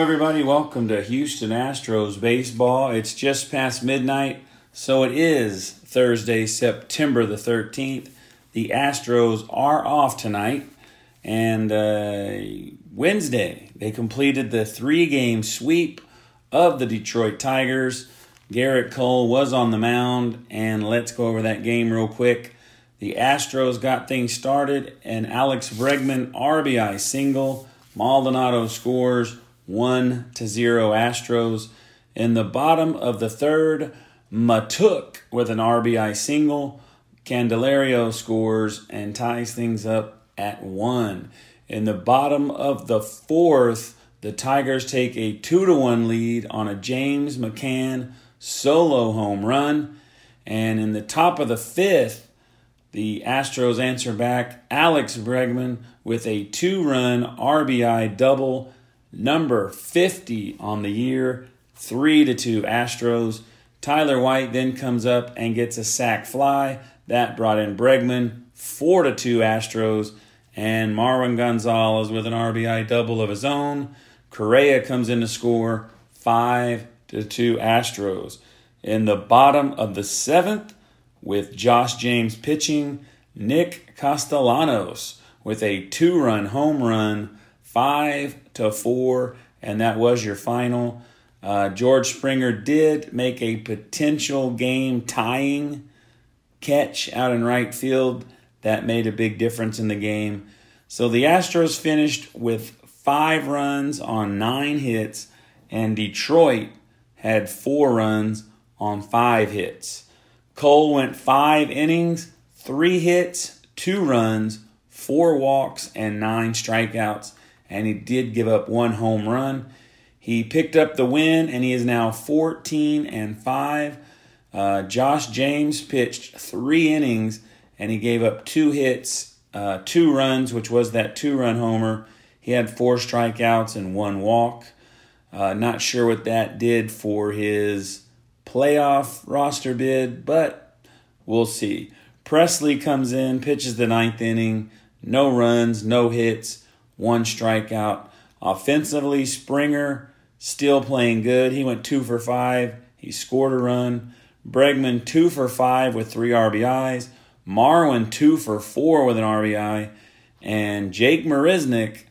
Hello, everybody. Welcome to Houston Astros baseball. It's just past midnight, so it is Thursday, September the 13th. The Astros are off tonight, and uh, Wednesday they completed the three game sweep of the Detroit Tigers. Gerrit Cole was on the mound, and let's go over that game real quick. The Astros got things started, and Alex Bregman RBI single. Maldonado scores one to zero Astros. In the bottom of the third, Mahtook with an RBI single. Candelario scores and ties things up at one. In the bottom of the fourth, the Tigers take a two to one lead on a James McCann solo home run. And in the top of the fifth, the Astros answer back Alex Bregman with a two run RBI double, number 50 on the year, 3 to 2 Astros. Tyler White then comes up and gets a sac fly. That brought in Bregman, 4 to 2 Astros. And Marwin Gonzalez with an RBI double of his own. Correa comes in to score 5 to 2 Astros. In the bottom of the seventh, with Josh James pitching, Nick Castellanos with a two run home run, 5 to 4, and that was your final. Uh, George Springer did make a potential game tying catch out in right field. That made a big difference in the game. So the Astros finished with five runs on nine hits, and Detroit had four runs on five hits. Cole went five innings, three hits, two runs, four walks, and nine strikeouts, and he did give up one home run. He picked up the win, and he is now 14 and 5. Uh, Josh James pitched three innings, and he gave up two hits, uh, two runs, which was that two run homer. He had four strikeouts and one walk. Uh, not sure what that did for his playoff roster bid, but we'll see. Pressly comes in, pitches the ninth inning, no runs, no hits, one strikeout. Offensively, Springer still playing good. He went two for five. He scored a run. Bregman two for five with three RBIs. Marwin two for four with an RBI. And Jake Marisnick,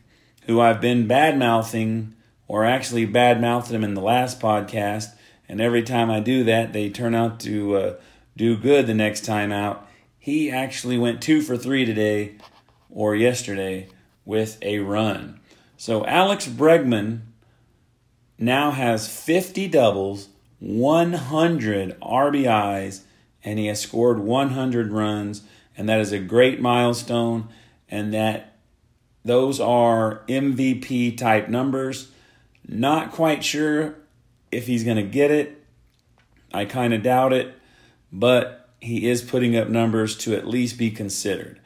who I've been bad mouthing, or actually bad mouthed him in the last podcast, and every time I do that, they turn out to uh, do good the next time out. He actually went two for three today or yesterday with a run. So Alex Bregman now has 50 doubles, 100 RBIs, and he has scored 100 runs, and that is a great milestone. And that those are MVP type numbers. Not quite sure if he's going to get it. I kind of doubt it, but he is putting up numbers to at least be considered.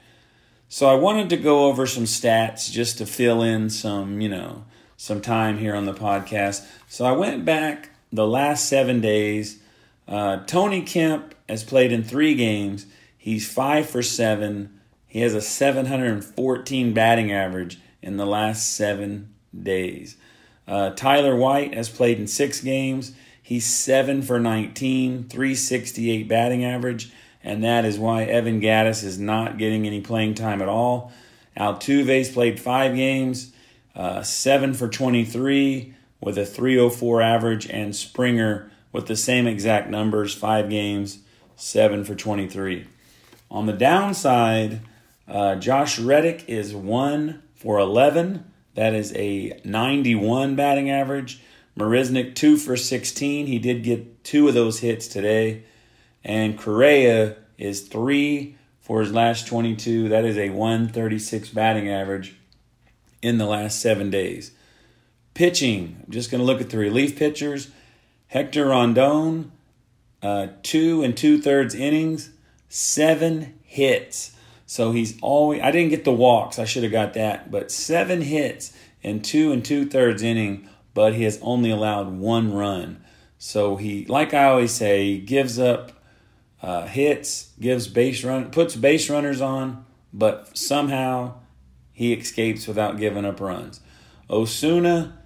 So I wanted to go over some stats just to fill in some, you know, some time here on the podcast. So I went back the last seven days. Uh, Tony Kemp has played in three games. He's five for seven. He has a 714 batting average in the last seven days. Uh, Tyler White has played in six games. He's 7 for 19, 368 batting average, and that is why Evan Gattis is not getting any playing time at all. Altuve's played five games, uh, 7 for 23 with a 304 average, and Springer with the same exact numbers, five games, 7 for 23. On the downside, uh, Josh Reddick is 1 for 11. That is a 91 batting average. Marisnick, 2 for 16. He did get two of those hits today. And Correa is 3 for his last 22. That is a 136 batting average in the last seven days. Pitching, I'm just going to look at the relief pitchers. Hector Rondon, uh, two and two thirds innings, seven hits. So he's always, I didn't get the walks, I should have got that, but seven hits in two and two thirds inning, but he has only allowed one run. So he, like I always say, gives up uh, hits, gives base run, puts base runners on, but somehow he escapes without giving up runs. Osuna,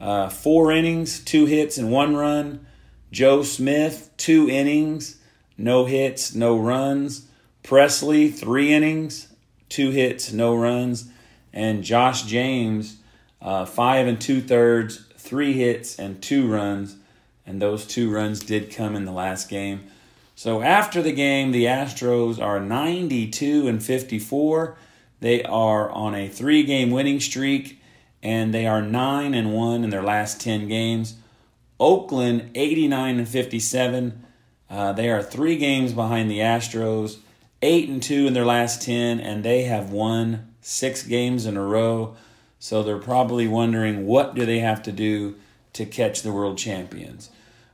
uh, four innings, two hits, and one run. Joe Smith, two innings, no hits, no runs. Pressly, three innings, two hits, no runs. And Josh James, uh, five and two thirds, three hits, and two runs. And those two runs did come in the last game. So after the game, the Astros are 92 and 54. They are on a three game winning streak, and they are 9 and 1 in their last 10 games. Oakland, 89 and 57. Uh, they are three games behind the Astros eight and two in their last ten, and they have won six games in a row. So they're probably wondering what do they have to do to catch the world champions.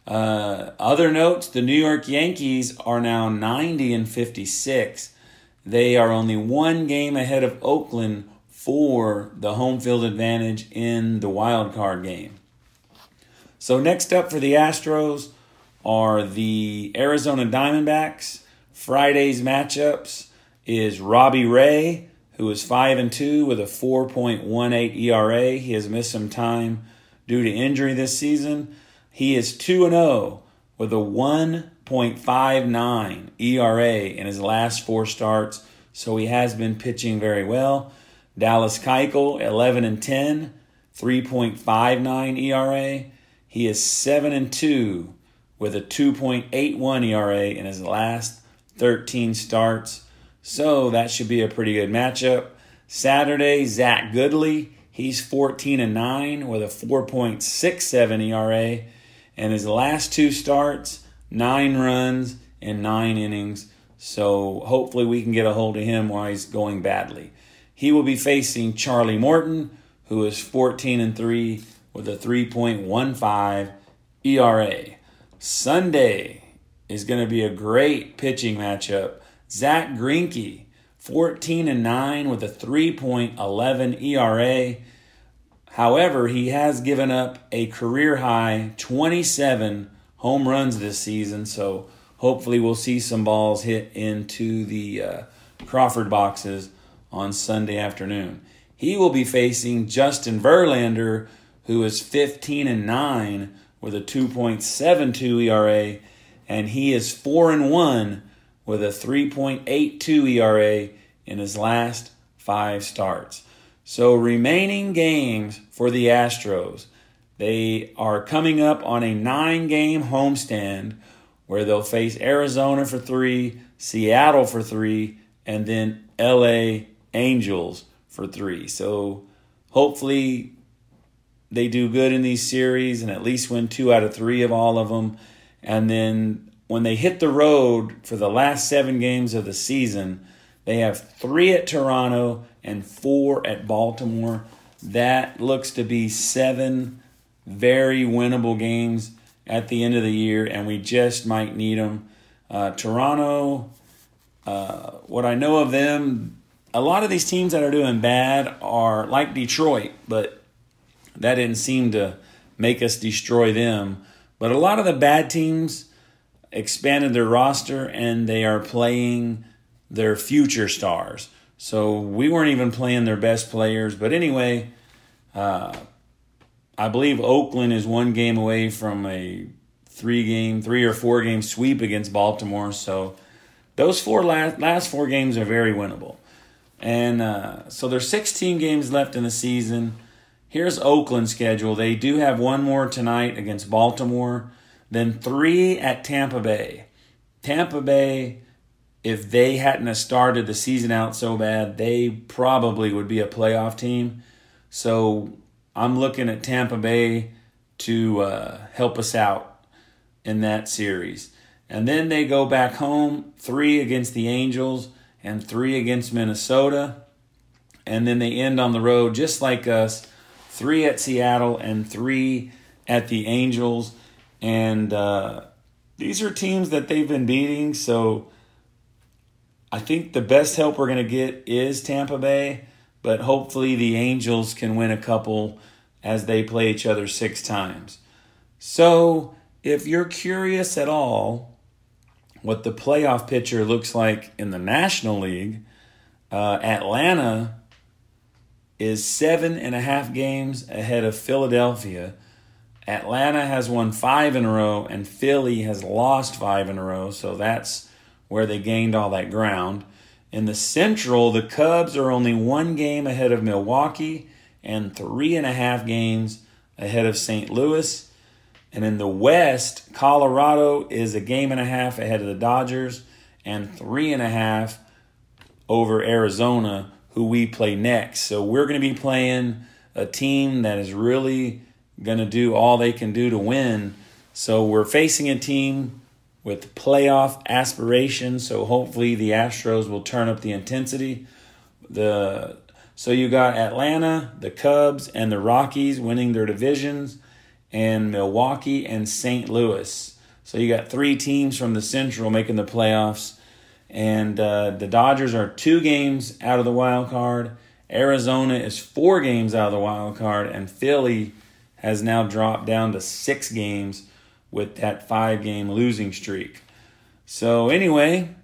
Uh, other notes: the New York Yankees are now 90 and 56. They are only one game ahead of Oakland for the home field advantage in the wild card game. So next up for the Astros are the Arizona Diamondbacks. Friday's matchups is Robbie Ray, who is 5 and 2 with a 4.18 ERA. He has missed some time due to injury this season. He is 2 and 0 with a 1.59 ERA in his last four starts, so he has been pitching very well. Dallas Keuchel, 11 and 10, 3.59 ERA. He is 7 and 2 with a 2.81 ERA in his last 13 starts. So that should be a pretty good matchup. Saturday, Zack Godley. He's 14 and 9 with a 4.67 ERA. And his last two starts, nine runs and nine innings. So hopefully we can get a hold of him while he's going badly. He will be facing Charlie Morton, who is 14 and 3 with a 3.15 ERA. Sunday, is going to be a great pitching matchup. Zack Greinke, 14 and 9 with a 3.11 ERA. However, he has given up a career high 27 home runs this season, so hopefully we'll see some balls hit into the uh, Crawford boxes on Sunday afternoon. He will be facing Justin Verlander, who is 15 and 9 with a 2.72 ERA and he is 4 and 1 with a 3.82 ERA in his last 5 starts. So remaining games for the Astros, they are coming up on a 9-game homestand where they'll face Arizona for 3, Seattle for 3, and then LA Angels for 3. So hopefully they do good in these series and at least win 2 out of 3 of all of them and then when they hit the road for the last seven games of the season, they have three at Toronto and four at Baltimore. That looks to be seven very winnable games at the end of the year, and we just might need them. Uh, Toronto, uh, what I know of them, a lot of these teams that are doing bad are like Detroit, but that didn't seem to make us destroy them. But a lot of the bad teams expanded their roster and they are playing their future stars. So we weren't even playing their best players. But anyway, uh, I believe Oakland is one game away from a three game, three or four game sweep against Baltimore. So those four last last four games are very winnable. And uh, so there's 16 games left in the season. Here's Oakland's schedule. They do have one more tonight against Baltimore, then three at Tampa Bay. Tampa Bay, if they hadn't have started the season out so bad, they probably would be a playoff team. So I'm looking at Tampa Bay to uh, help us out in that series. And then they go back home, three against the Angels and three against Minnesota. And then they end on the road just like us, three at Seattle and three at the Angels. And uh, these are teams that they've been beating. So I think the best help we're going to get is Tampa Bay, but hopefully the Angels can win a couple as they play each other six times. So if you're curious at all what the playoff picture looks like in the National League, uh, Atlanta is seven and a half games ahead of Philadelphia. Atlanta has won five in a row, and Philly has lost five in a row, so that's where they gained all that ground. In the Central, the Cubs are only one game ahead of Milwaukee and three and a half games ahead of St. Louis. And in the West, Colorado is a game and a half ahead of the Dodgers and three and a half over Arizona, who we play next. So we're going to be playing a team that is really going to do all they can do to win. So we're facing a team with playoff aspirations. So hopefully the Astros will turn up the intensity. The so you got Atlanta, the Cubs, and the Rockies winning their divisions and Milwaukee and St. Louis. So you got three teams from the Central making the playoffs, and uh, the Dodgers are two games out of the wild card. Arizona is four games out of the wild card, and Philly has now dropped down to six games with that five game losing streak. So, anyway,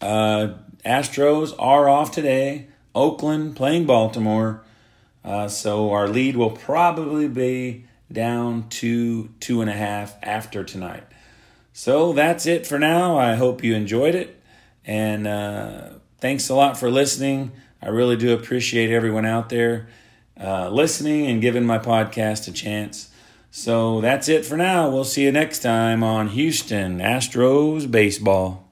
uh, Astros are off today. Oakland playing Baltimore. Uh, so, our lead will probably be down to two and a half after tonight. So that's it for now. I hope you enjoyed it. And uh, thanks a lot for listening. I really do appreciate everyone out there uh, listening and giving my podcast a chance. So that's it for now. We'll see you next time on Houston Astros Baseball.